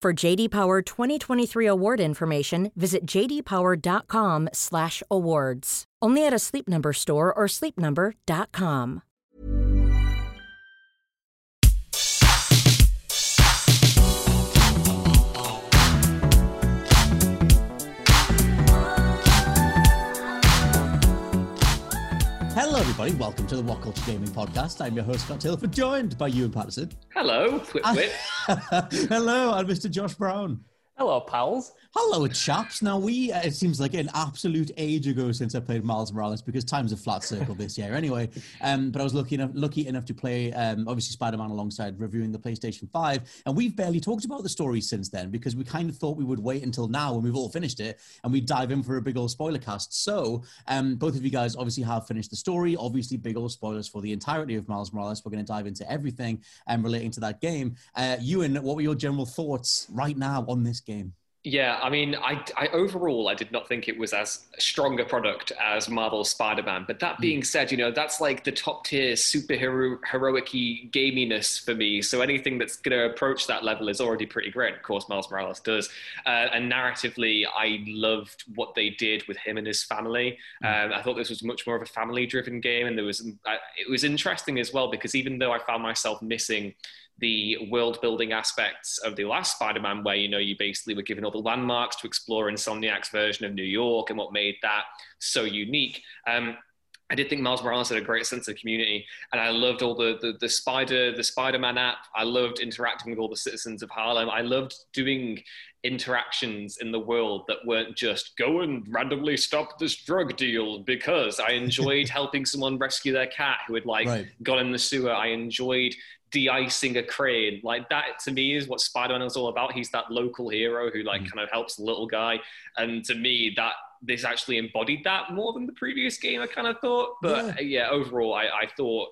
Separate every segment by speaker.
Speaker 1: For JD Power 2023 award information, visit jdpower.com/awards. Only at a Sleep Number store or sleepnumber.com.
Speaker 2: Hello, everybody. Welcome to the What Culture Gaming Podcast. I'm your host, Scott Tailford, joined by Ewan Patterson.
Speaker 3: Hello, Whip Whip.
Speaker 2: Hello, I'm Mr. Josh Brown.
Speaker 3: Hello, pals.
Speaker 2: Hello, chaps. Now, we, uh, it seems like an absolute age ago since I played Miles Morales because time's a flat circle this year anyway. Um, but I was lucky enough, lucky enough to play, um, obviously, Spider Man alongside reviewing the PlayStation 5. And we've barely talked about the story since then because we kind of thought we would wait until now when we've all finished it and we'd dive in for a big old spoiler cast. So, um, both of you guys obviously have finished the story. Obviously, big old spoilers for the entirety of Miles Morales. We're going to dive into everything um, relating to that game. Uh, Ewan, what were your general thoughts right now on this game?
Speaker 3: Yeah, I mean, I, I overall I did not think it was as strong a product as Marvel's Spider-Man. But that being said, you know that's like the top tier superhero heroic gaminess for me. So anything that's going to approach that level is already pretty great. Of course, Miles Morales does. Uh, and narratively, I loved what they did with him and his family. Um, I thought this was much more of a family-driven game, and there was uh, it was interesting as well because even though I found myself missing the world building aspects of the last Spider-Man, where you know you basically were given all the landmarks to explore Insomniac's version of New York and what made that so unique. Um, I did think Miles Morales had a great sense of community, and I loved all the, the the Spider the Spider-Man app. I loved interacting with all the citizens of Harlem. I loved doing interactions in the world that weren't just go and randomly stop this drug deal because I enjoyed helping someone rescue their cat who had like
Speaker 2: Right.
Speaker 3: gone in the sewer. I enjoyed de-icing a crane. Like that to me is what spider-man is all about. He's that local hero who like kind of helps the little guy. And to me that this actually embodied that more than the previous game i kind of thought. But yeah, overall I, I thought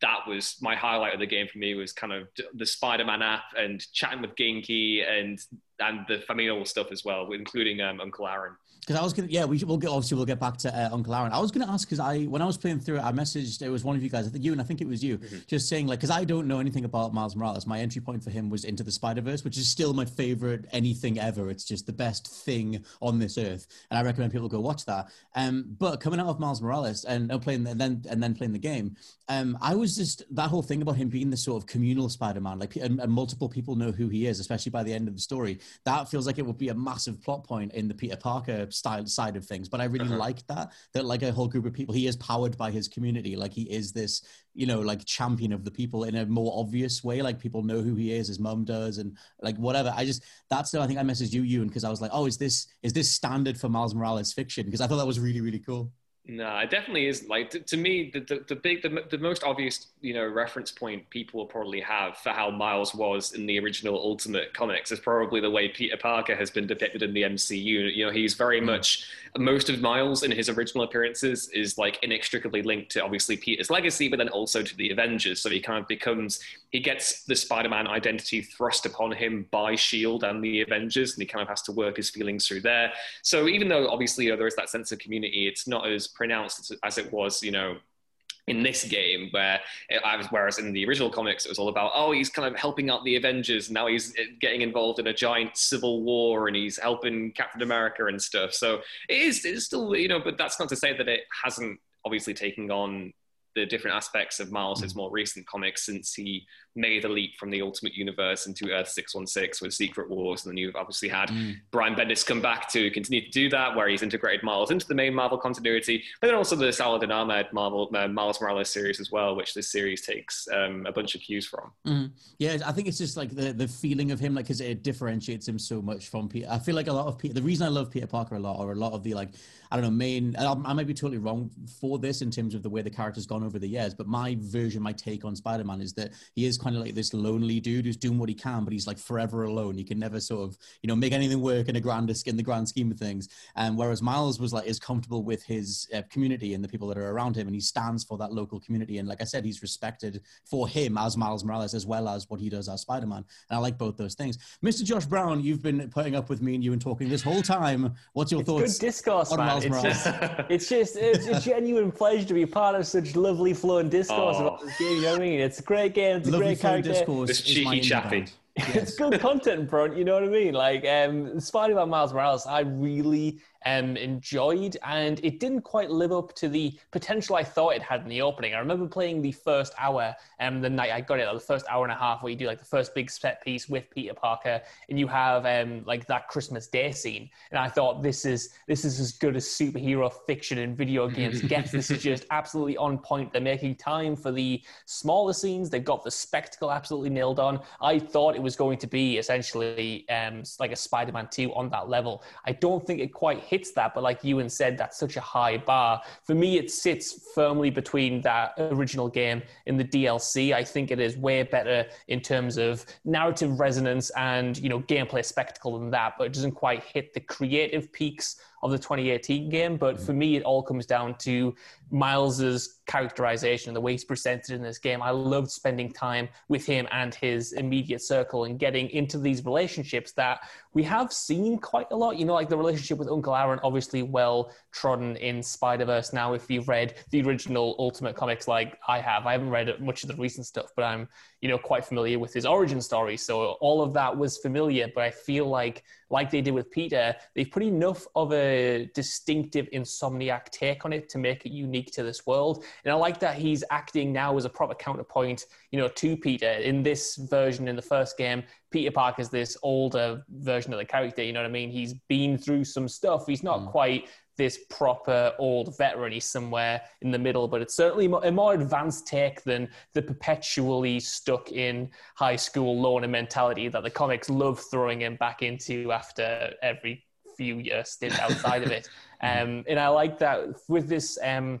Speaker 3: that was my highlight of the game for me was kind of the spider-man app and chatting with Ganke and and the familial stuff as well including um, uncle aaron
Speaker 2: Because I was gonna, yeah, we we'll get obviously we'll get back to uh, Uncle Aaron. I was gonna ask because I when I was playing through it, I messaged it was one of you guys, I think you and I think it was you, just saying like because I don't know anything about Miles Morales. My entry point for him was into the Spider Verse, which is still my favorite anything ever. It's just the best thing on this earth, and I recommend people go watch that. Um, but coming out of Miles Morales and playing and then and then playing the game, um, I was just that whole thing about him being the sort of communal Spider-Man, like and, and multiple people know who he is, especially by the end of the story. That feels like it would be a massive plot point in the Peter Parker style side of things. But I really uh-huh. like that that like a whole group of people, he is powered by his community. Like he is this, you know, like champion of the people in a more obvious way. Like people know who he is, his mum does, and like whatever. I just that's the I think I messaged you, Ewan, because I was like, oh, is this is this standard for Miles Morales fiction? Because I thought that was really really cool.
Speaker 3: No, it definitely is. Like to, to me, the, the the big, the, the most obvious, you know, reference point people will probably have for how Miles was in the original Ultimate comics is probably the way Peter Parker has been depicted in the MCU. You know, he's very hmm. much most of Miles in his original appearances is like inextricably linked to obviously Peter's legacy, but then also to the Avengers. So he kind of becomes he gets the Spider-Man identity thrust upon him by Shield and the Avengers, and he kind of has to work his feelings through there. So even though obviously you know, there is that sense of community, it's not as pronounced as, it was, you know, in this game where it, I was, whereas in the original comics it was all about oh he's kind of helping out the Avengers. Now he's uh, getting involved in a giant civil war and he's helping Captain America and stuff. So it is it's still you know but that's not to say that it hasn't obviously taken on the different aspects of Miles' more recent comics since he made the leap from the Ultimate Universe into Earth 616 with Secret Wars. And then you've obviously had mm. Brian Bendis come back to continue to do that, where he's integrated Miles into the main Marvel continuity, but then also the Saladin Ahmed Marvel uh, Miles Morales series as well, which this series takes um, a bunch of cues from.
Speaker 2: Mm. Yeah, I think it's just like the, the feeling of him, like, because it differentiates him so much from Peter. I feel like a lot of Peter, the reason I love Peter Parker a lot, or a lot of the like I don't know, main. I, I might be totally wrong for this in terms of the way the character's gone over the years, but my version, my take on Spider Man is that he is kind of like this lonely dude who's doing what he can, but he's like forever alone. He can never sort of, you know, make anything work in a grand in the grand scheme of things. And whereas Miles was like is comfortable with his uh, community and the people that are around him, and he stands for that local community. And like I said, he's respected for him as Miles Morales as well as what he does as Spider Man. And I like both those things. Mr. Josh Brown, you've been putting up with me and you and talking this whole time. What's your
Speaker 4: it's
Speaker 2: thoughts?
Speaker 4: Good discourse, man. Miles it's Morales. Just, it's just it's a genuine pleasure to be part of such lovely flowing discourse oh. about this game. You know what I mean? It's a great game. It's a lovely great character.
Speaker 2: Discourse this cheeky chappy.
Speaker 4: Yes. it's good content, bro. You know what I mean? Like um, Spider-Man Miles Morales, I really um, enjoyed, and it didn't quite live up to the potential I thought it had in the opening. I remember playing the first hour, and um, the night I got it, the first hour and a half, where you do like the first big set piece with Peter Parker, and you have um, like that Christmas Day scene, and I thought this is this is as good as superhero fiction in video games gets. this is just absolutely on point. They're making time for the smaller scenes. They've got the spectacle absolutely nailed on. I thought it was going to be essentially um, like a Spider-Man 2 on that level. I don't think it quite hits that, but like Ewan said, that's such a high bar. For me, it sits firmly between that original game and the DLC. I think it is way better in terms of narrative resonance and you know gameplay spectacle than that, but it doesn't quite hit the creative peaks of the 2018 game. But mm. for me, it all comes down to Miles's characterization and the way he's presented in this game. I loved spending time with him and his immediate circle and getting into these relationships that we have seen quite a lot. You know, like the relationship with Uncle Aaron, obviously well trodden in Spider Verse. Now, if you've read the original Ultimate comics, like I have, I haven't read much of the recent stuff, but I'm you know quite familiar with his origin story. So all of that was familiar. But I feel like, like they did with Peter, they've put enough of a distinctive Insomniac take on it to make it unique to this world. And I like that he's acting now as a proper counterpoint, you know, to Peter. In this version, in the first game, Peter Parker's this older version of the character. You know what I mean? He's been through some stuff. He's not mm. quite this proper old veteran. He's somewhere in the middle, but it's certainly a more advanced take than the perpetually stuck in high school loner mentality that the comics love throwing him back into after every few years stint outside of it. Um, and I like that with this. Um,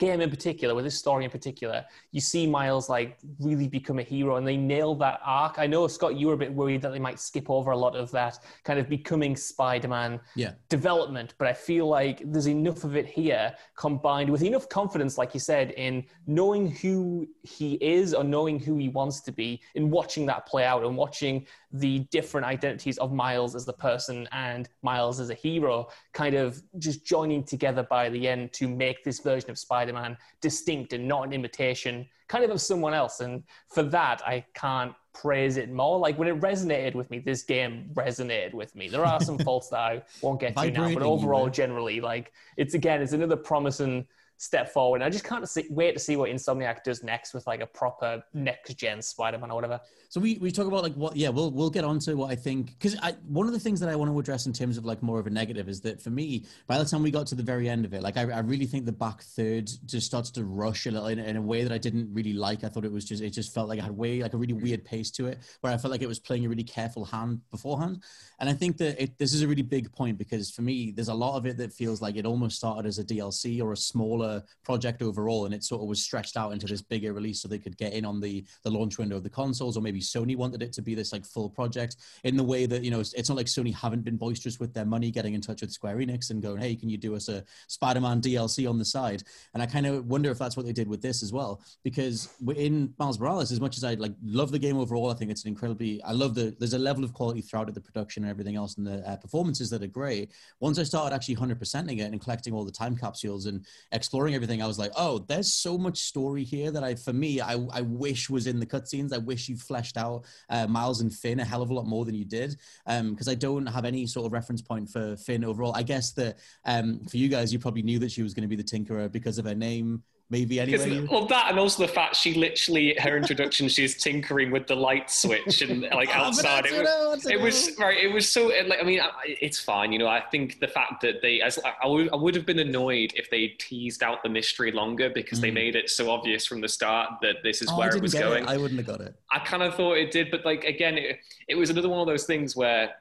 Speaker 4: game in particular, with this story in particular, you see Miles like really become a hero and they nail that arc. I know, Scott, you were a bit worried that they might skip over a lot of that kind of becoming Spider Man
Speaker 2: yeah.
Speaker 4: development, but I feel like there's enough of it here combined with enough confidence, like you said, in knowing who he is or knowing who he wants to be, in watching that play out and watching the different identities of Miles as the person and Miles as a hero kind of just joining together by the end to make this version of Spider Man distinct and not an imitation kind of of someone else. And for that, I can't praise it more. Like when it resonated with me, this game resonated with me. There are some faults that I won't get to now, but overall, generally, like it's again, it's another promising step forward. And I just can't see, wait to see what Insomniac does next with like a proper next gen Spider Man or whatever.
Speaker 2: So we, we talk about like what yeah we'll we'll get on to what I think because I one of the things that I want to address in terms of like more of a negative is that for me by the time we got to the very end of it like I, I really think the back third just starts to rush a little in, in, a way that I didn't really like I thought it was just it just felt like it had way like a really mm. weird pace to it where I felt like it was playing a really careful hand beforehand and I think that it, this is a really big point because for me there's a lot of it that feels like it almost started as a DLC or a smaller project overall and it sort of was stretched out into this bigger release so they could get in on the the launch window of the consoles or maybe Sony wanted it to be this like full project in the way that you know it's, not like Sony haven't been boisterous with their money, getting in touch with Square Enix and going, hey, can you do us a Spider-Man DLC on the side? And I kind of wonder if that's what they did with this as well, because in Miles Morales, as much as I like love the game overall, I think it's an incredibly I love the there's a level of quality throughout the production and everything else, and the uh, performances that are great. Once I started actually 100%ing it and collecting all the time capsules and exploring everything, I was like, oh, there's so much story here that I for me I I wish was in the cutscenes. I wish you fleshed out uh, Miles and Phin a hell of a lot more than you did because um, I don't have any sort of reference point for Phin overall. I guess that um, for you guys, you probably knew that she was going to be the Tinkerer because of her name maybe anyway.
Speaker 3: Well, that and also the fact she literally her introduction, she's tinkering with the light switch and like
Speaker 2: Oh,
Speaker 3: outside. It was, it was right. It was so. Like, I mean, I- it's fine. You know, I think the fact that they, as I would, I would have been annoyed if they teased out the mystery longer because they made it so obvious from the start that this is
Speaker 2: Mm. Oh,
Speaker 3: where it was going.
Speaker 2: it. I wouldn't have got it.
Speaker 3: I kind of thought it did, but like again, it, it was another one of those things where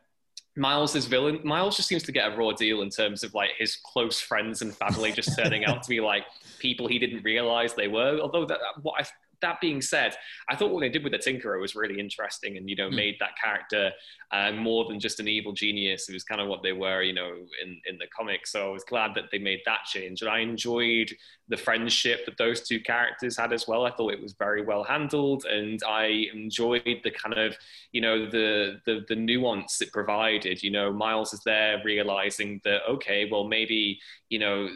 Speaker 3: Miles is villain. Miles just seems to get a raw deal in terms of like his close friends and family just turning out to be like people he didn't realize they were. Although that what I, that being said, I thought what they did with the Tinkerer was really interesting, and you know, made that character uh, more than just an evil genius. It was kind of what they were, you know, in in the comics. So I was glad that they made that change, and I enjoyed the friendship that those two characters had as well. I thought it was very well handled, and I enjoyed the kind of, you know, the the the nuance it provided. You know, Miles is there realizing that okay, well maybe you know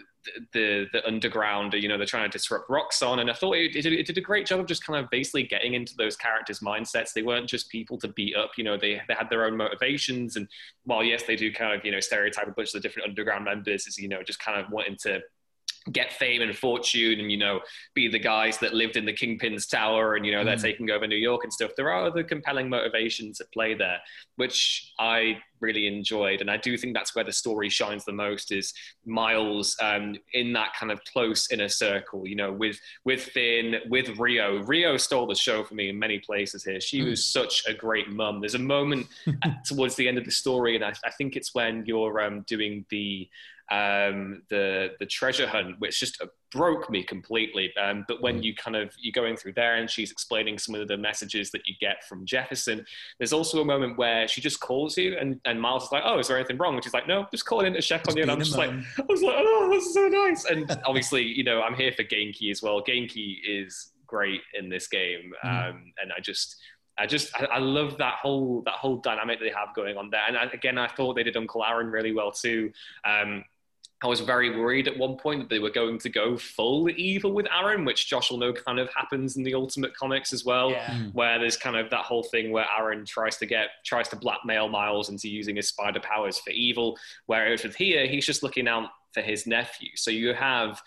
Speaker 3: the the underground, you know, they're trying to disrupt Roxxon, and I thought it, it, it did a great job of just kind of basically getting into those characters' mindsets. They weren't just people to beat up, you know, they they had their own motivations, and while yes, they do kind of you know stereotype a bunch of the different underground members as you know just kind of wanting to get fame and fortune and you know be the guys that lived in the kingpin's tower and you know they're taking over new york and stuff. There are other compelling motivations at play there which i really enjoyed. And i do think that's where the story shines the most is miles um, in that kind of close inner circle you know with with Phin with rio. Rio stole the show for me in many places here. She was such a great mum. There's a moment at- towards the end of the story and i, I think it's when you're um, doing the um, the the treasure hunt, which just broke me completely. Um, but when you kind of you're going through there and she's explaining some of the messages that you get from Jefferson, there's also a moment where she just calls you and, and Miles is like, "Oh, is there anything wrong?" And she's like, "No, just calling in to check on you." And I'm just like. I was like, "Oh, this is so nice." And obviously, you know, I'm here for Ganke as well. Ganke is great in this game, um, and I just. I just I, I love that whole that whole dynamic they have going on there, and I, again I thought they did Uncle Aaron really well too. Um, I was very worried at one point that they were going to go full evil with Aaron, which Josh will know kind of happens in the Ultimate Comics as well,
Speaker 4: Yeah. Hmm.
Speaker 3: where there's kind of that whole thing where Aaron tries to get tries to blackmail Miles into using his spider powers for evil. Whereas with here, he's just looking out for his nephew. So you have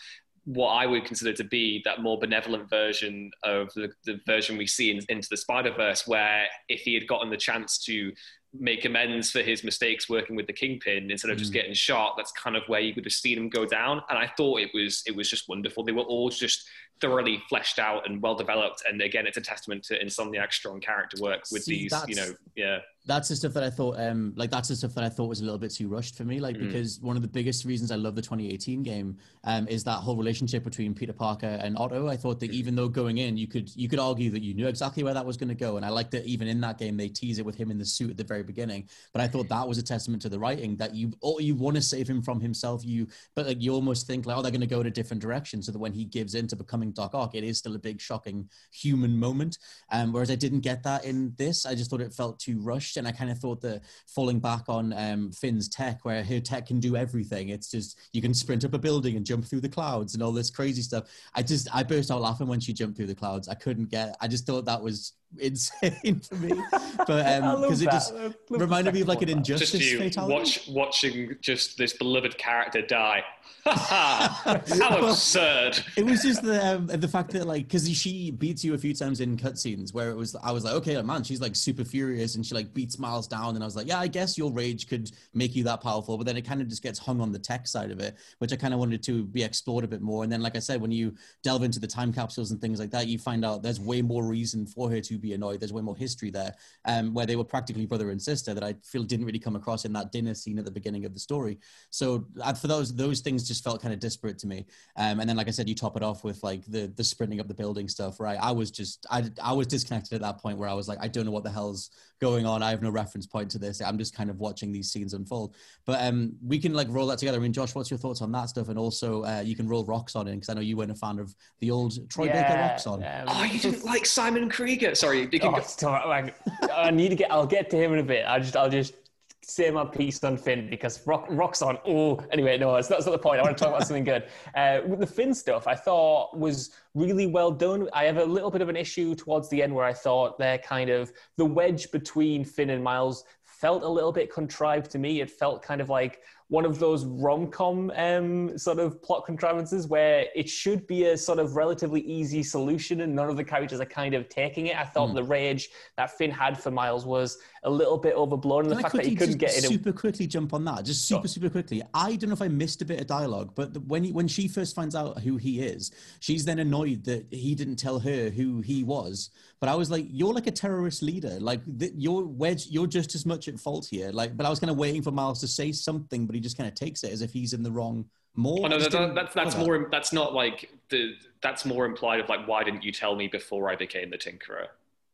Speaker 3: what I would consider to be that more benevolent version of the, the version we see in, into the Spider Verse, where if he had gotten the chance to make amends for his mistakes working with the Kingpin instead of just hmm. getting shot, that's kind of where you would have seen him go down. And I thought it was it was just wonderful. They were all just thoroughly fleshed out and well developed. And again, it's a testament to Insomniac's strong character work with
Speaker 2: See,
Speaker 3: these, you know, yeah.
Speaker 2: That's the stuff that I thought, um, like that's the stuff that I thought was a little bit too rushed for me. Like because one of the biggest reasons I love the 2018 game um, is that whole relationship between Peter Parker and Otto. I thought that even though going in, you could you could argue that you knew exactly where that was going to go, and I like that even in that game they tease it with him in the suit at the very beginning. But I thought that was a testament to the writing that you you want to save him from himself, you but like you almost think like oh they're going to go in a different direction, so that when he gives in to becoming Doc Ock, it is still a big shocking human moment. Um, whereas I didn't get that in this. I just thought it felt too rushed, and I kind of thought that falling back on um, Phin's tech, where her tech can do everything. It's just you can sprint up a building and jump through the clouds and all this crazy stuff. I just I burst out laughing when she jumped through the clouds. I couldn't get. I just thought that was insane for me, but
Speaker 4: I
Speaker 2: um because it just
Speaker 4: I love the
Speaker 2: reminded me of like an
Speaker 4: second one,
Speaker 3: Just you
Speaker 2: fatality.
Speaker 3: watch, watching just this beloved character die. How absurd.
Speaker 2: it was just the um, the fact that like because she beats you a few times in cutscenes where it was I was like okay man she's like super furious and she like beats Miles down and I was like yeah I guess your rage could make you that powerful but then it kind of just gets hung on the tech side of it which I kind of wanted to be explored a bit more and then like I said when you delve into the time capsules and things like that you find out there's way more reason for her to be annoyed there's way more history there um where they were practically brother and sister that I feel didn't really come across in that dinner scene at the beginning of the story so uh, for those those things just felt kind of disparate to me um, and then, like I said, you top it off with like the the sprinting up the building stuff, right? I was just I I was disconnected at that point where I was like, I don't know what the hell's going on. I have no reference point to this. I'm just kind of watching these scenes unfold. But um, we can like roll that together. I mean, Josh, what's your thoughts on that stuff? And also, uh, you can roll Roxxon in because I know you weren't a fan of the old Troy Baker Roxxon.
Speaker 4: um,
Speaker 3: Oh, you didn't like Simon Krieger? Sorry, you can
Speaker 4: Oh,
Speaker 3: go-
Speaker 4: I need to get. I'll get to him in a bit. I just, I'll just say my piece on Phin because Rock, Rock's on. Oh, anyway, no, that's, that's not the point. I want to talk about something good. Uh, with the Phin stuff, I thought was really well done. I have a little bit of an issue towards the end where I thought they're kind of the wedge between Phin and Miles felt a little bit contrived to me. It felt kind of like one of those rom-com um, sort of plot contrivances where it should be a sort of relatively easy solution and none of the characters are kind of taking it. I thought mm. the rage that Phin had for Miles was a little bit overblown and the fact that he couldn't get
Speaker 2: in. Super quickly jump on that, just super, super quickly. I don't know if I missed a bit of dialogue, but when he, when she first finds out who he is, she's then annoyed that he didn't tell her who he was. But I was like, you're like a terrorist leader. Like you're wedge, you're just as much at fault here. Like, but I was kind of waiting for Miles to say something, but he just kind of takes it as if he's in the wrong more.
Speaker 3: Oh, no, that, that's that's more. That's not like the. That's more implied of like, why didn't you tell me before I became the Tinkerer?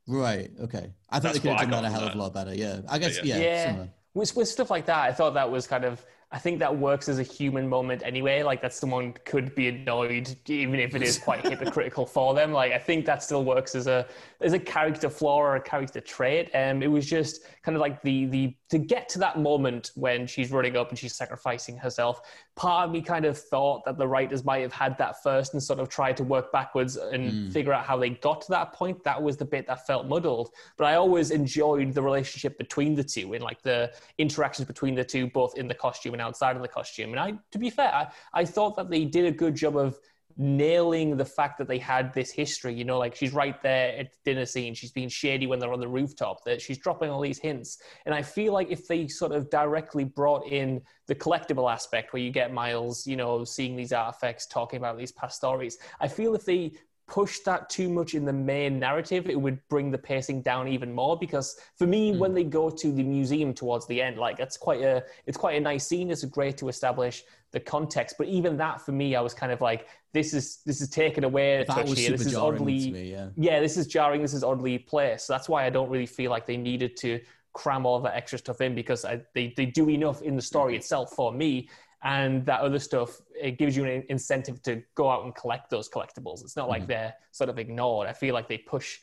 Speaker 2: Right. Okay. I thought that's they could have done that a hell of a lot better. Yeah. I guess. yeah. Yeah.
Speaker 4: yeah. With, with stuff like that, I thought that was kind of I think that works as a human moment anyway. Like that someone could be annoyed, even if it is quite hypocritical for them. Like I think that still works as a as a character flaw or a character trait. Um, it was just kind of like the the to get to that moment when she's running up and she's sacrificing herself. Part of me kind of thought that the writers might have had that first and sort of tried to work backwards and mm. figure out how they got to that point. That was the bit that felt muddled. But I always enjoyed the relationship between the two and like the interactions between the two, both in the costume and outside of the costume. And I, to be fair, I, I thought that they did a good job of nailing the fact that they had this history. You know, like she's right there at the dinner scene. She's being shady when they're on the rooftop. That she's dropping all these hints. And I feel like if they sort of directly brought in the collectible aspect, where you get Miles, you know, seeing these artifacts, talking about these past stories, I feel if they push that too much in the main narrative, it would bring the pacing down even more. Because for me, mm. when they go to the museum towards the end, like that's quite a it's quite a nice scene. It's great to establish the context. But even that for me, I was kind of like, this is this is taken away a touch here. This is oddly me, yeah. yeah, this is jarring. This is oddly placed. So that's why I don't really feel like they needed to cram all that extra stuff in because I, they, they do enough in the story mm-hmm. itself for me and that other stuff it gives you an incentive to go out and collect those collectibles it's not like mm-hmm. they're sort of ignored i feel like they push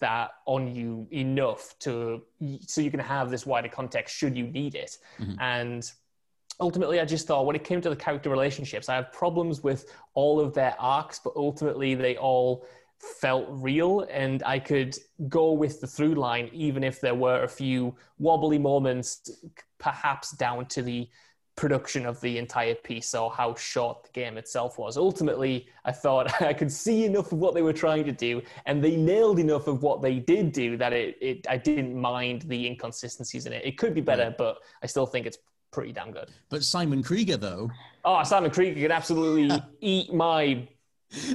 Speaker 4: that on you enough to so you can have this wider context should you need it mm-hmm. and ultimately i just thought when it came to the character relationships i have problems with all of their arcs but ultimately they all felt real and i could go with the through line even if there were a few wobbly moments perhaps down to the production of the entire piece or how short the game itself was. Ultimately, I thought I could see enough of what they were trying to do, and they nailed enough of what they did do that it, it I didn't mind the inconsistencies in it. It could be better, but I still think it's pretty damn good.
Speaker 2: But Simon Krieger, though.
Speaker 4: Oh, Simon Krieger could absolutely eat my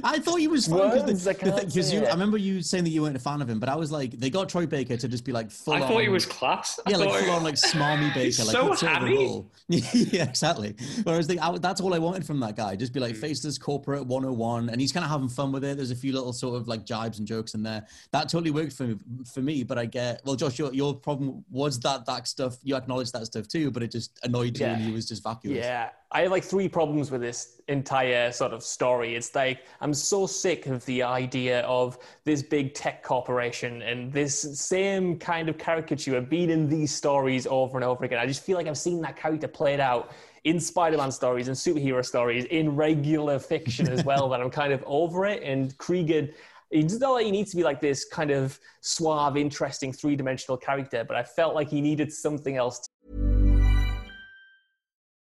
Speaker 2: I thought he was fun because you. I remember you saying that you weren't a fan of him, but I was like, they got Troy Baker to just be like full. I
Speaker 3: thought
Speaker 2: on,
Speaker 3: he was class.
Speaker 2: Yeah, like full on like smarmy Baker, like
Speaker 3: so happy.
Speaker 2: yeah, exactly. Whereas the, I, that's all I wanted from that guy, just be like mm. faceless corporate 101, and he's kind of having fun with it. There's a few little sort of like jibes and jokes in there. That totally worked for me, for me. But I get well, Josh, your, your problem was that that stuff. You acknowledged that stuff too, but it just annoyed you, yeah. and he was just vacuous.
Speaker 4: Yeah, I have like three problems with this entire sort of story. It's like I'm so sick of the idea of this big tech corporation and this same kind of caricature being in these stories over and over again. I just feel like I've seen that character played out in Spider-Man stories and superhero stories in regular fiction as well. that I'm kind of over it. And Krieger it's not like he needs to be like this kind of suave, interesting, three-dimensional character, but I felt like he needed something else.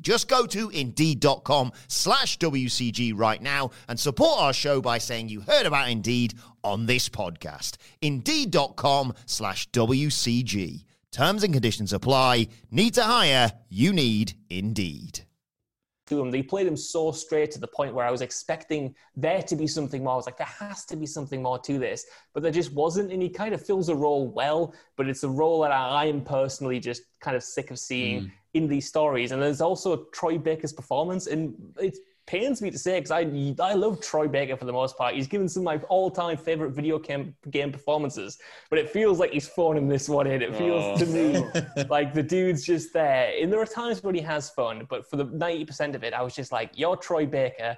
Speaker 5: Just go to indeed.com slash WCG right now and support our show by saying you heard about Indeed on this podcast. Indeed.com slash WCG. Terms and conditions apply. Need to hire? You need Indeed
Speaker 4: to him. They played him so straight to the point where I was expecting there to be something more. I was like, there has to be something more to this, but there just wasn't. And he kind of fills a role well, but it's a role that I am personally just kind of sick of seeing mm. In these stories. And there's also Troy Baker's performance, and it pains me to say because I I love Troy Baker for the most part. He's given some of my all time favorite video game game performances, but it feels like he's phoning this one in. It feels oh. to me like the dude's just there. And there are times when he has fun, but for the ninety percent of it, I was just like, "You're Troy Baker."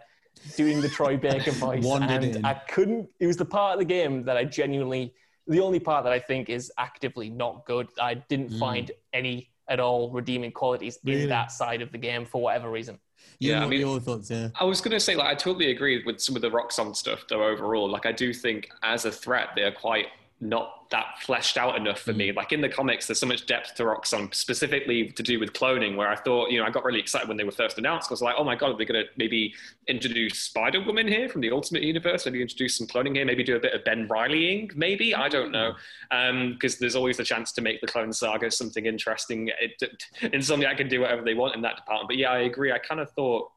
Speaker 4: Doing the Troy Baker voice, and in. I couldn't. It was the part of the game that I genuinely, the only part that I think is actively not good. I didn't mm. find any at all redeeming qualities really? in that side of the game for whatever reason
Speaker 3: yeah, I mean, your thoughts, yeah. I was going to say, like, I totally agree with some of the Roxxon stuff, though. Overall, like, I do think as a threat, they are quite not that fleshed out enough for mm. me. Like in the comics, there's so much depth to Roxxon, specifically to do with cloning, where I thought, you know, I got really excited when they were first announced. I was like, oh my God, are they're going to maybe introduce Spider Woman here from the Ultimate Universe, maybe introduce some cloning here, maybe do a bit of Ben Rileying, maybe. I don't know. Because um, there's always the chance to make the Clone Saga something interesting. It, it, Insomniac can do whatever they want in that department. But yeah, I agree. I kind of thought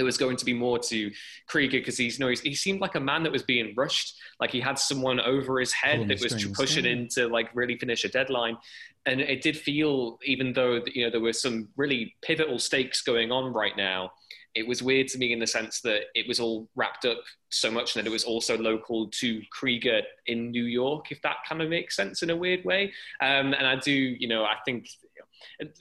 Speaker 3: there was going to be more to Krieger because he's you know he seemed like a man that was being rushed, like he had someone over his head that was strings, pushing yeah. in to like really finish a deadline, and it did feel even though you know there were some really pivotal stakes going on right now. It was weird to me in the sense that it was all wrapped up so much and that it was also local to Krieger in New York, if that kind of makes sense in a weird way. Um, and I do, you know, I think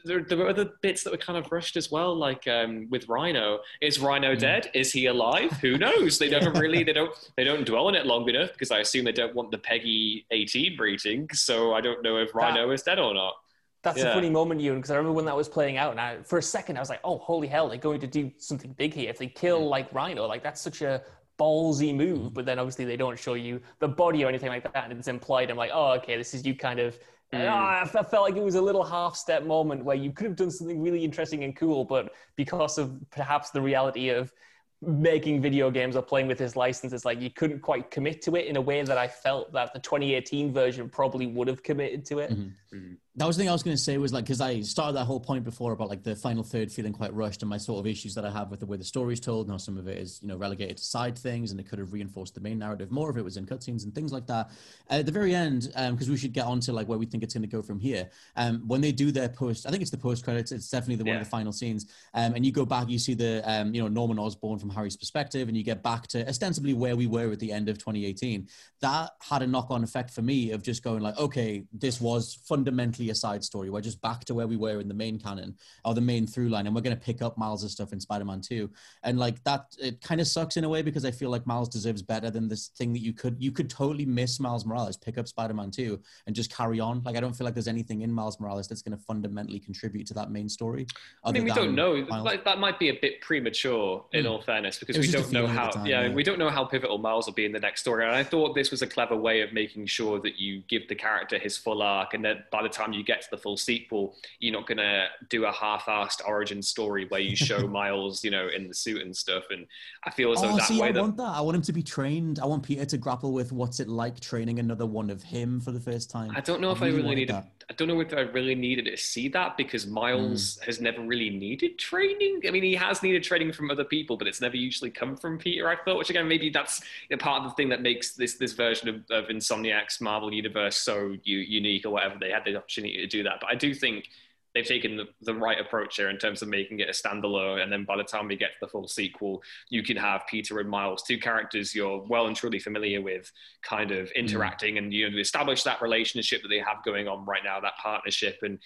Speaker 3: there, there, were other bits that were kind of rushed as well, like um, with Rhino. Is Rhino mm. dead? Is he alive? Who knows? They never really they don't they don't dwell on it long enough because I assume they don't want the PEGI eighteen breeding. So I don't know if Rhino that, is dead or not.
Speaker 4: That's yeah. a funny moment, Ewan, because I remember when that was playing out, and I, for a second I was like, "Oh, holy hell! They're going to do something big here. If they kill mm. like Rhino, like that's such a ballsy move." But then obviously they don't show you the body or anything like that, and it's implied. I'm like, "Oh, okay, this is you kind of." Mm. I felt like it was a little half step moment where you could have done something really interesting and cool, but because of perhaps the reality of making video games or playing with his license, it's like you couldn't quite commit to it in a way that I felt that the 2018 version probably would have committed to it.
Speaker 2: Mm-hmm. Mm-hmm that was the thing I was going to say was like because I started that whole point before about like the final third feeling quite rushed and my sort of issues that I have with the way the story's told and how some of it is you know relegated to side things and it could have reinforced the main narrative more if it was in cutscenes and things like that. at the very end, because um, we should get on to like where we think it's going to go from here. Um, when they do their post, I think it's the post credits. It's definitely the yeah. one of the final scenes. Um, and you go back, you see the um, you know Norman Osborn from Harry's perspective, and you get back to ostensibly where we were at the end of 2018. That had a knock-on effect for me of just going like, okay, this was fundamentally a side story. We're just back to where we were in the main canon or the main through line, and we're going to pick up Miles' stuff in Spider-Man 2. And like that, it kind of sucks in a way because I feel like Miles deserves better than this thing that you could you could totally miss Miles Morales, pick up Spider-Man 2, and just carry on. Like I don't feel like there's anything in Miles Morales that's going to fundamentally contribute to that main story.
Speaker 3: I mean, we don't know. Like that might be a bit premature, in mm. all fairness, because we don't know how. Time, yeah, yeah, we don't know how pivotal Miles will be in the next story. And I thought this was a clever way of making sure that you give the character his full arc, and that by the time you get to the full sequel you're not going to do a half-assed origin story where you show Miles, you know, in the suit and stuff. And I feel as though oh, that
Speaker 2: see,
Speaker 3: way
Speaker 2: I
Speaker 3: that...
Speaker 2: want that. I want him to be trained. I want Peter to grapple with what's it like training another one of him for the first time.
Speaker 3: I don't know I if really I really need. That. I don't know if I really needed to see that because Miles mm. has never really needed training. I mean, he has needed training from other people, but it's never usually come from Peter. I thought, which again, maybe that's part of the thing that makes this this version of, of Insomniac's Marvel universe so u- unique, or whatever. They had the opportunity to do that, but I do think they've taken the, the, right approach here in terms of making it a standalone. And then by the time we get to the full sequel, you can have Peter and Miles, two characters you're well and truly familiar with, kind of mm. interacting mm. and you know establish that relationship that they have going on right now, that partnership, and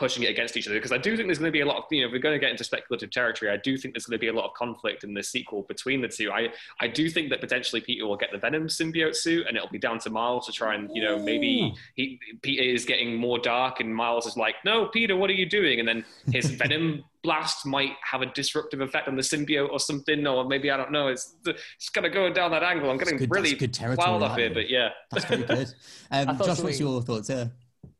Speaker 3: pushing it against each other because I do think there's going to be a lot of you know we're going to get into speculative territory. I do think there's going to be a lot of conflict in the sequel between the two. I I do think that potentially Peter will get the Venom symbiote suit and it'll be down to Miles to try and you know maybe he Peter is getting more dark and Miles is like no Peter what are you doing and then his Venom blast might have a disruptive effect on the symbiote or something or maybe I don't know it's it's kind of going down that angle. I'm getting
Speaker 2: good,
Speaker 3: really
Speaker 2: good territory
Speaker 3: wild up here, but yeah,
Speaker 2: that's pretty good. Um, Josh, what's your thoughts here?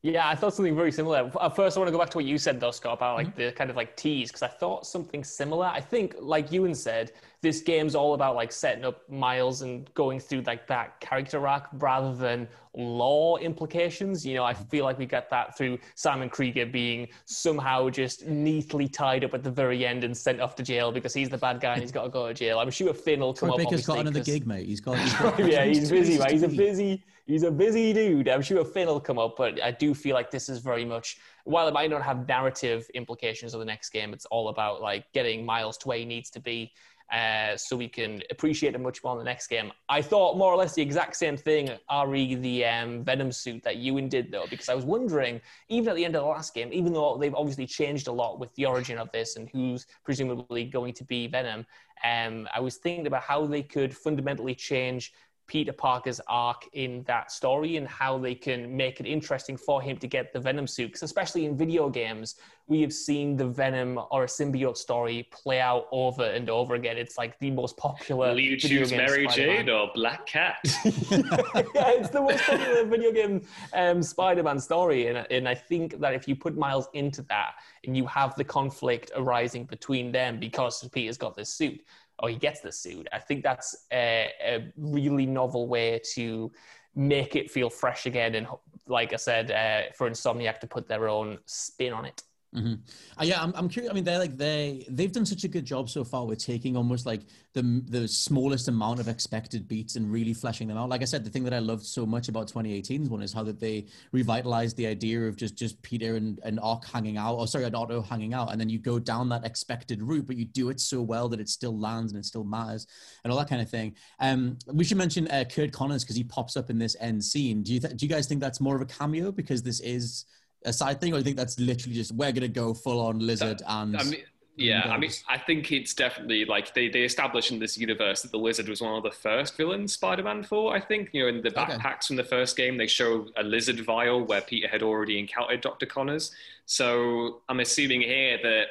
Speaker 4: Yeah, I thought something very similar. At first, I want to go back to what you said, though, Scott, about like mm-hmm. the kind of like tease, because I thought something similar. I think, like Ewan said, this game's all about like setting up Miles and going through like that character arc rather than law implications. You know, I feel like we get that through Simon Krieger being somehow just neatly tied up at the very end and sent off to jail because he's the bad guy and he's got to go to jail. I'm sure Phin will come
Speaker 2: Troy
Speaker 4: up.
Speaker 2: Baker's got another gig, mate. He's got. He's got
Speaker 4: yeah, he's busy, mate. He's a busy. He's a busy dude. I'm sure Phin will come up, but I do feel like this is very much while it might not have narrative implications of the next game, it's all about like getting Miles to where he needs to be uh, so we can appreciate it much more in the next game. I thought more or less the exact same thing, Ari, the um, Venom suit that Ewan did, though, because I was wondering, even at the end of the last game, even though they've obviously changed a lot with the origin of this and who's presumably going to be Venom, um, I was thinking about how they could fundamentally change Peter Parker's arc in that story and how they can make it interesting for him to get the Venom suit. Because especially in video games, we have seen the Venom or a symbiote story play out over and over again. It's like the most popular.
Speaker 3: Will you choose Mary Jane or Black Cat?
Speaker 4: yeah, it's the most popular video game um, Spider-Man story, and and I think that if you put Miles into that and you have the conflict arising between them because Peter's got this suit, or he gets the suit. I think that's a, a really novel way to make it feel fresh again. And like I said, uh, for Insomniac to put their own spin on it.
Speaker 2: Mm-hmm. Uh, yeah, I'm, I'm curious. I mean, they're like they they've done such a good job so far with taking almost like the the smallest amount of expected beats and really fleshing them out. Like I said, the thing that I loved so much about 2018's one is how that they revitalized the idea of just just Peter and and Ock hanging out, or sorry, and Otto hanging out, and then you go down that expected route, but you do it so well that it still lands and it still matters and all that kind of thing. Um, we should mention uh, Curt Connors because he pops up in this end scene. Do you th- do you guys think that's more of a cameo because this is a side thing, or do you think that's literally just we're gonna go full on lizard that, and?
Speaker 3: I mean, yeah, I mean, I think it's definitely like they, they establish in this universe that the lizard was one of the first villains Spider-Man for. I think you know in the backpacks okay. from the first game they show a lizard vial where Peter had already encountered Doctor Connors. So I'm assuming here that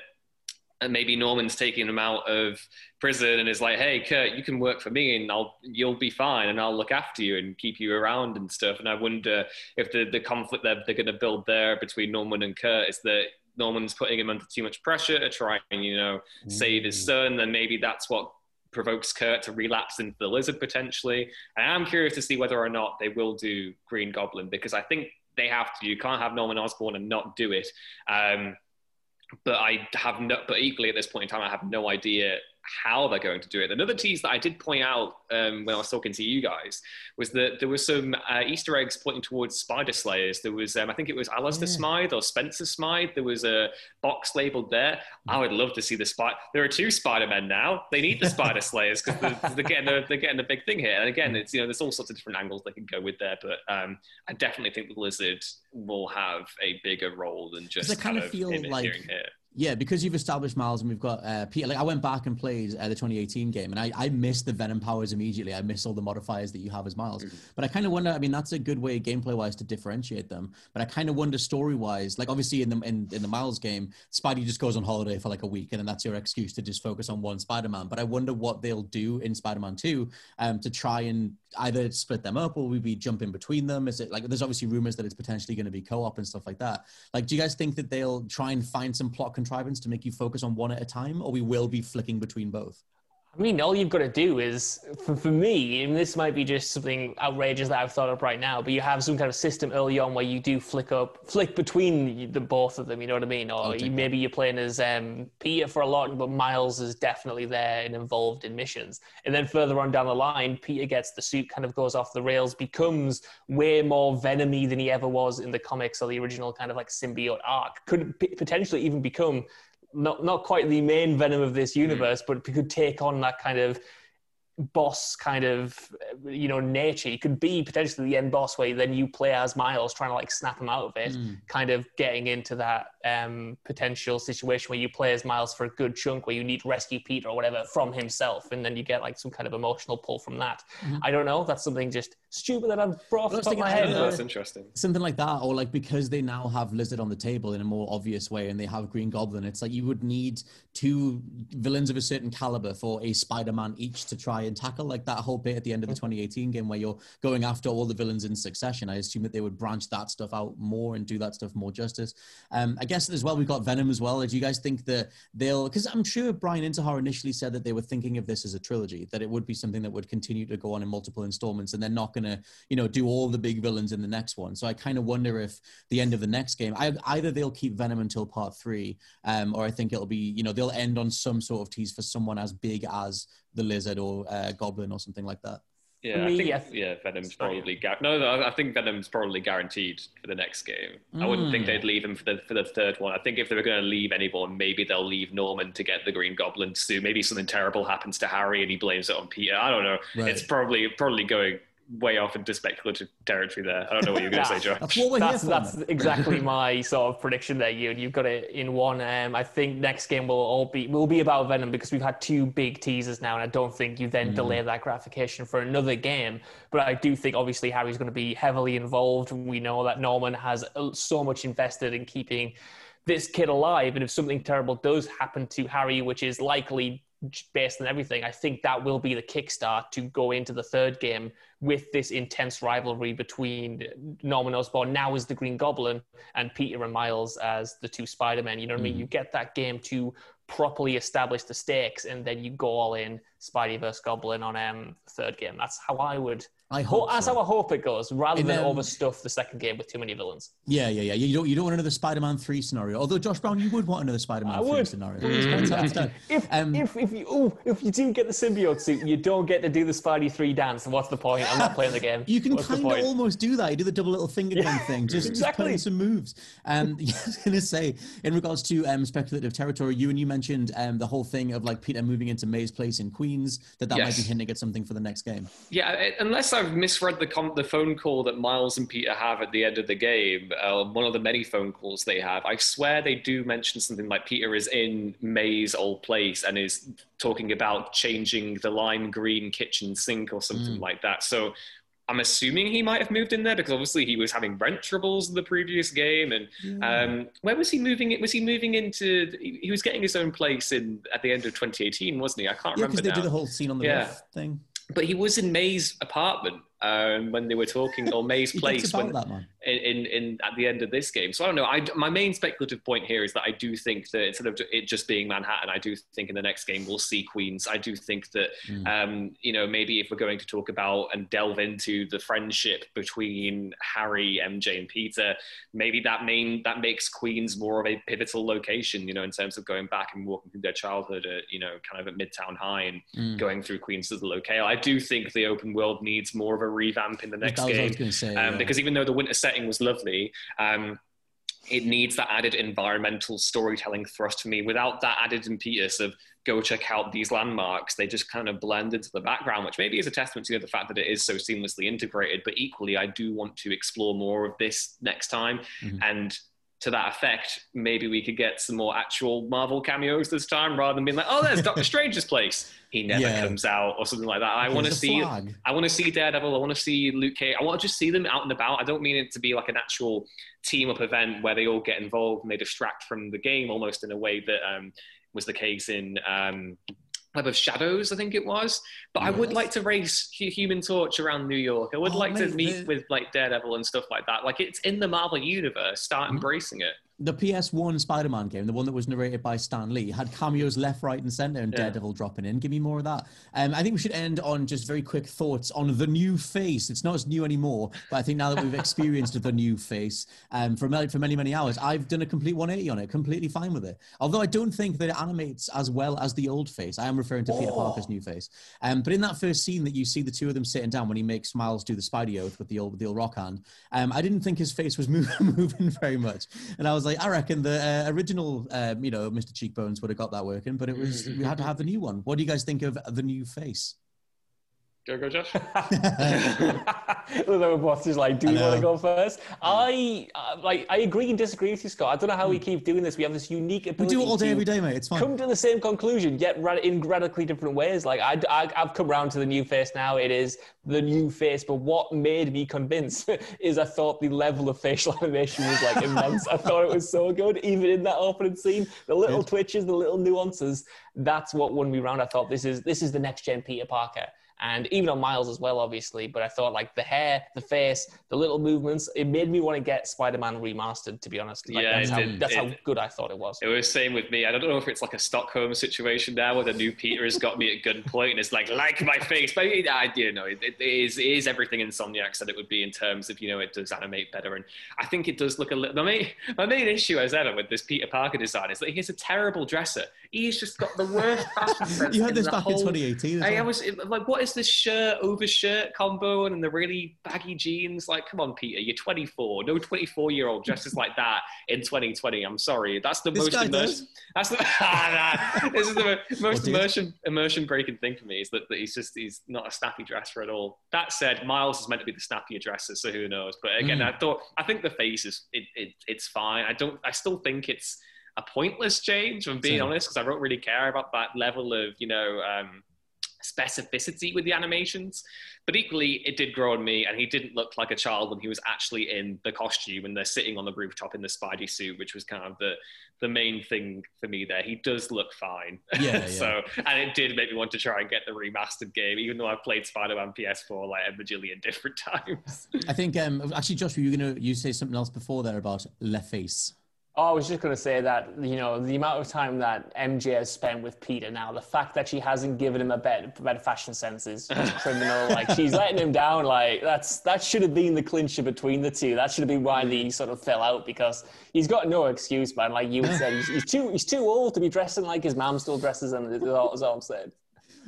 Speaker 3: and maybe Norman's taking him out of prison and is like, "Hey, Curt, you can work for me, and I'll you'll be fine, and I'll look after you and keep you around and stuff." And I wonder if the the conflict that they're going to build there between Norman and Curt is that Norman's putting him under too much pressure to try and you know mm. save his son, then maybe that's what provokes Curt to relapse into the lizard potentially. I am curious to see whether or not they will do Green Goblin because I think they have to. You can't have Norman Osborn and not do it. Um, but I have no, but equally at this point in time, I have no idea how they're going to do it. Another tease that I did point out um, when I was talking to you guys was that there were some uh, Easter eggs pointing towards Spider Slayers. There was, um, I think it was Alistair yeah. Smythe or Spencer Smythe. There was a box labeled there. I would love to see the Spider. There are two Spider Men now. They need the Spider Slayers because they're, they're, getting a, they're getting a big thing here. And again, it's you know there's all sorts of different angles they can go with there, but um, I definitely think the Lizard will have a bigger role than just
Speaker 2: kind, kind
Speaker 3: of,
Speaker 2: of feel like
Speaker 3: here
Speaker 2: yeah, because you've established Miles and we've got uh, Peter. Like I went back and played uh, the 2018 game, and I I missed the Venom powers immediately. I missed all the modifiers that you have as Miles. Mm-hmm. But I kind of wonder. I mean, that's a good way gameplay wise to differentiate them. But I kind of wonder story wise. Like obviously in the in, in the Miles game, Spidey just goes on holiday for like a week, and then that's your excuse to just focus on one Spider-Man. But I wonder what they'll do in Spider-Man 2 um, to try and either split them up or we be jumping between them. Is it like there's obviously rumors that it's potentially going to be co-op and stuff like that. Like, do you guys think that they'll try and find some plot contrivance to make you focus on one at a time, or we will be flicking between both?
Speaker 4: I mean, all you've got to do is, for, for me, and this might be just something outrageous that I've thought up right now, but you have some kind of system early on where you do flick up, flick between the both of them. You know what I mean? Or you, maybe you're playing as um, Peter for a lot, but Miles is definitely there and involved in missions. And then further on down the line, Peter gets the suit, kind of goes off the rails, becomes way more venomy than he ever was in the comics or the original kind of like symbiote arc. Could potentially even become not not quite the main venom of this hmm. universe, but could take on that kind of boss kind of you know nature. He could be potentially the end boss where then you play as Miles trying to like snap him out of it,
Speaker 2: Mm.
Speaker 4: kind of getting into that um, potential situation where you play as Miles for a good chunk where you need to rescue Peter or whatever from himself, and then you get like some kind of emotional pull from that.
Speaker 2: Mhm.
Speaker 4: I don't know. That's something just stupid that I've brought off
Speaker 2: Well, I
Speaker 4: the
Speaker 2: was
Speaker 4: top of my
Speaker 2: thinking,
Speaker 4: head.
Speaker 2: uh,
Speaker 3: That's interesting.
Speaker 2: something like that or like because they now have lizard on the table in a more obvious way and they have green goblin it's like you would need two villains of a certain caliber for a spider-man each to try and tackle like that whole bit at the end of the 2018 game where you're going after all the villains in succession. I assume that they would branch that stuff out more and do that stuff more justice. Um i guess as well we've got venom as well. Do you guys think that they'll because i'm sure Bryan Intihar initially said that they were thinking of this as a trilogy that it would be something that would continue to go on in multiple installments and they're not going to you know do all the big villains in the next one. So i kind of wonder if the end of the next game I, either they'll keep venom until part three um or i think it'll be you know they'll end on some sort of tease for someone as big as the lizard or uh, goblin or something like that
Speaker 3: Yeah,
Speaker 4: me,
Speaker 3: I think
Speaker 4: I th-
Speaker 3: yeah, Venom's
Speaker 4: Sorry.
Speaker 3: probably gar- no, no. I think Venom's probably guaranteed for the next game. I wouldn't think
Speaker 2: Mm.
Speaker 3: they'd leave him for the for the third one. I think if they were going to leave anyone, maybe they'll leave Norman to get the Green Goblin suit. Maybe something terrible happens to Harry and he blames it on Peter. I don't know.
Speaker 2: Right.
Speaker 3: It's probably probably going way off into speculative territory there. I don't know what you're going to say, Josh.
Speaker 2: that's what we're
Speaker 4: that's,
Speaker 2: here for
Speaker 4: that's exactly my sort of prediction there, you. You've got it in one. Um, I think next game will all be will be about Venom because we've had two big teasers now, and I don't think you
Speaker 2: Mm.
Speaker 4: then delay that gratification for another game. But I do think obviously Harry's going to be heavily involved. We know that Norman has uh, so much invested in keeping this kid alive, and if something terrible does happen to Harry, which is likely based on everything, I think that will be the kickstart to go into the third game with this intense rivalry between Norman Osborn now as the Green Goblin and Peter and Miles as the two Spider-Men. You know what I mean? You get that game to properly establish the stakes and then you go all in Spidey versus Goblin on um third game. That's how I would
Speaker 2: I hope
Speaker 4: that's
Speaker 2: so.
Speaker 4: how I hope it goes, rather than
Speaker 2: um,
Speaker 4: overstuff the second game with too many villains.
Speaker 2: Yeah, yeah, yeah. You don't you don't want another Spider-Man three scenario. Although Josh Brown, you would want another Spider-Man
Speaker 4: I
Speaker 2: three
Speaker 4: would.
Speaker 2: scenario.
Speaker 4: Mm.
Speaker 2: Hands down, hands down.
Speaker 4: If,
Speaker 2: Um,
Speaker 4: if if you ooh, if you do get the symbiote suit, you don't get to do the Spidey three dance. What's the point? I'm not playing the game.
Speaker 2: You can kind of almost do that. You do the double little finger gun thing, just, just put some moves. Um, I was going to say, in regards to um, speculative territory, you and you mentioned um, the whole thing of like Peter moving into May's place in Queens, that that might be hinting at something for the next game.
Speaker 3: Yeah, unless I've misread the com- the phone call that Miles and Peter have at the end of the game, uh, one of the many phone calls they have, I swear they do mention something like Peter is in May's old place and is talking about changing the lime green kitchen sink or something like that. So I'm assuming he might have moved in there because obviously he was having rent troubles in the previous game. And um, where was he moving? It was he moving into? He he was getting his own place in at the end of 2018, wasn't he? I can't
Speaker 2: Yeah,
Speaker 3: remember
Speaker 2: because they
Speaker 3: now
Speaker 2: do the whole scene on the
Speaker 3: Yeah.
Speaker 2: roof thing.
Speaker 3: But he was in May's apartment um, when they were talking, or May's place when,
Speaker 2: that,
Speaker 3: in, in, in at the end of this game. So I don't know. I, my main speculative point here is that I do think that instead of it just being Manhattan, I do think in the next game we'll see Queens. I do think that
Speaker 2: Hmm.
Speaker 3: um, you know maybe if we're going to talk about and delve into the friendship between Harry, MJ, and Peter, maybe that main that makes Queens more of a pivotal location. You know, in terms of going back and walking through their childhood at you know kind of at Midtown High and
Speaker 2: Mm.
Speaker 3: going through Queens as a locale. I do think the open world needs more of a revamp in the next
Speaker 2: That was what I
Speaker 3: game
Speaker 2: was say.
Speaker 3: um,
Speaker 2: yeah.
Speaker 3: because even though the winter setting was lovely, um, it needs that added environmental storytelling thrust for me. Without that added impetus of go check out these landmarks, they just kind of blend into the background, which maybe is a testament to the fact that it is so seamlessly integrated. But equally, I do want to explore more of this next time,
Speaker 2: Mhm.
Speaker 3: and to that effect, maybe we could get some more actual Marvel cameos this time, rather than being like, "Oh, there's Doctor Strange's place." He never
Speaker 2: Yeah.
Speaker 3: comes out, or something like that. I want to see.
Speaker 2: flag.
Speaker 3: I want to see Daredevil. I want to see Luke Cage. I want to just see them out and about. I don't mean it to be like an actual team up event where they all get involved and they distract from the game almost in a way that um, was the case in um, Web of Shadows, I think it was. But I would like to race Human Torch around New York. I would
Speaker 2: Oh,
Speaker 3: like to meet
Speaker 2: the-
Speaker 3: with like Daredevil and stuff like that. Like it's in the Marvel universe. Start
Speaker 2: Mm-hmm.
Speaker 3: embracing it.
Speaker 2: The PS1 Spider-Man game, the one that was narrated by Stan Lee, had cameos left, right, and center, and
Speaker 3: Yeah.
Speaker 2: Daredevil dropping in. Give me more of that. Um, I think we should end on just very quick thoughts on the new face. It's not as new anymore, but I think now that we've experienced the new face um, for many, for many many hours, I've done a complete 180 on it. Completely fine with it. Although I don't think that it animates as well as the old face. I am referring to Peter Parker's new face. Um, but in that first scene that you see the two of them sitting down when he makes Miles do the Spidey oath with the old with the old rock hand, um, I didn't think his face was moving, moving very much, and I was like, I reckon the uh, original, um, you know, Mr. Cheekbones would have got that working, but it was we had to have the new one. What do you guys think of the new face?
Speaker 3: Go, go, Josh.
Speaker 4: Although boss is like, do you want to go first? I uh, like, I agree and disagree with you, Scott. I don't know how we keep doing this. We have this unique
Speaker 2: We do it all day, every day, mate. It's fine.
Speaker 4: Come to the same conclusion, yet ra- in radically different ways. Like I, I, I've come around to the new face now. It is the new face, but what made me convinced is I thought the level of facial animation was like immense. I thought it was so good, even in that opening scene. The little twitches, the little nuances. That's what won me round. I thought this is this is the next gen Peter Parker and even on Miles as well, obviously. But I thought like the hair, the face, the little movements, it made me want to get Spider-Man remastered. To be honest, like,
Speaker 3: Yeah,
Speaker 4: that's,
Speaker 3: it
Speaker 4: how,
Speaker 3: did.
Speaker 4: that's how good I thought it was.
Speaker 3: It was same with me. I don't know if it's like a Stockholm situation now where the new Peter has got me at gunpoint and it's like, like my face. But it, I, you know, it, it, is, it is everything Insomniac said it would be in terms of, you know, it does animate better. And I think it does look a little. My main, my main issue as ever with this Peter Parker design is that he's a terrible dresser. He's just got the worst fashion sense.
Speaker 2: You had this back in 2018 as
Speaker 3: I, I was like, what is this shirt over shirt combo and the really baggy jeans? Like, come on, Peter, you're 24. No 24 year old dresses like that in 2020. I'm sorry. That's the
Speaker 2: This
Speaker 3: most
Speaker 2: guy
Speaker 3: immersive. That's the ah, nah. this is the most immersion immersion breaking thing for me is that, that he's just he's not a snappy dresser at all. That said, Miles is meant to be the snappier dresser, so who knows? But again,
Speaker 2: Mm.
Speaker 3: I thought I think the face is it, it it's fine. I don't I still think it's a pointless change. If I'm being
Speaker 2: Same.
Speaker 3: honest, because I don't really care about that level of you know. Um, specificity with the animations but equally it did grow on me and he didn't look like a child when he was actually in the costume and they're sitting on the rooftop in the spidey suit which was kind of the the main thing for me there he does look fine
Speaker 2: Yeah, yeah.
Speaker 3: so and it did make me want to try and get the remastered game even though i've played spider-man ps4 like a bajillion different times
Speaker 2: I think um, actually, Josh, were you gonna you say something else before there about Le Face?
Speaker 4: Oh, I was just going to say that, you know, the amount of time that MJ has spent with Peter now, the fact that she hasn't given him a better, better fashion sense is criminal. Like, she's letting him down. Like, that's that should have been the clincher between the two. That should have been why they sort of fell out because he's got no excuse, man. Like you said, he's, he's too he's too old to be dressing like his mom still dresses him, is all, is all I'm saying.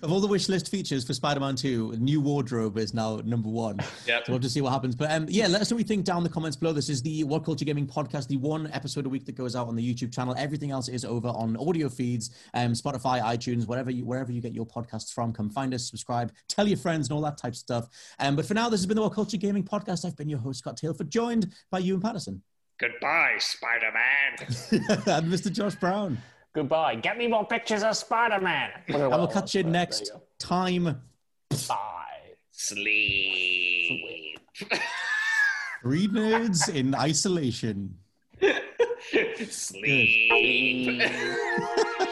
Speaker 2: Of all the wish list features for Spider-Man 2, new wardrobe is now number one.
Speaker 3: Yep.
Speaker 2: So we'll have to see what happens. But um, yeah, let us know what you think down in the comments below. This is the What Culture Gaming podcast, the one episode a week that goes out on the YouTube channel. Everything else is over on audio feeds, um, Spotify, iTunes, whatever you, wherever you get your podcasts from. Come find us, subscribe, tell your friends, and all that type of stuff. Um, but for now, this has been the What Culture Gaming podcast. I've been your host, Scott Tailford, joined by Ewan Patterson
Speaker 3: goodbye spider-man
Speaker 2: and Mr. Josh Brown.
Speaker 4: Goodbye. Get me more pictures of Spider-Man.
Speaker 2: And we'll catch you next time.
Speaker 4: Bye.
Speaker 3: sleep
Speaker 2: Three nerds in isolation.
Speaker 3: sleep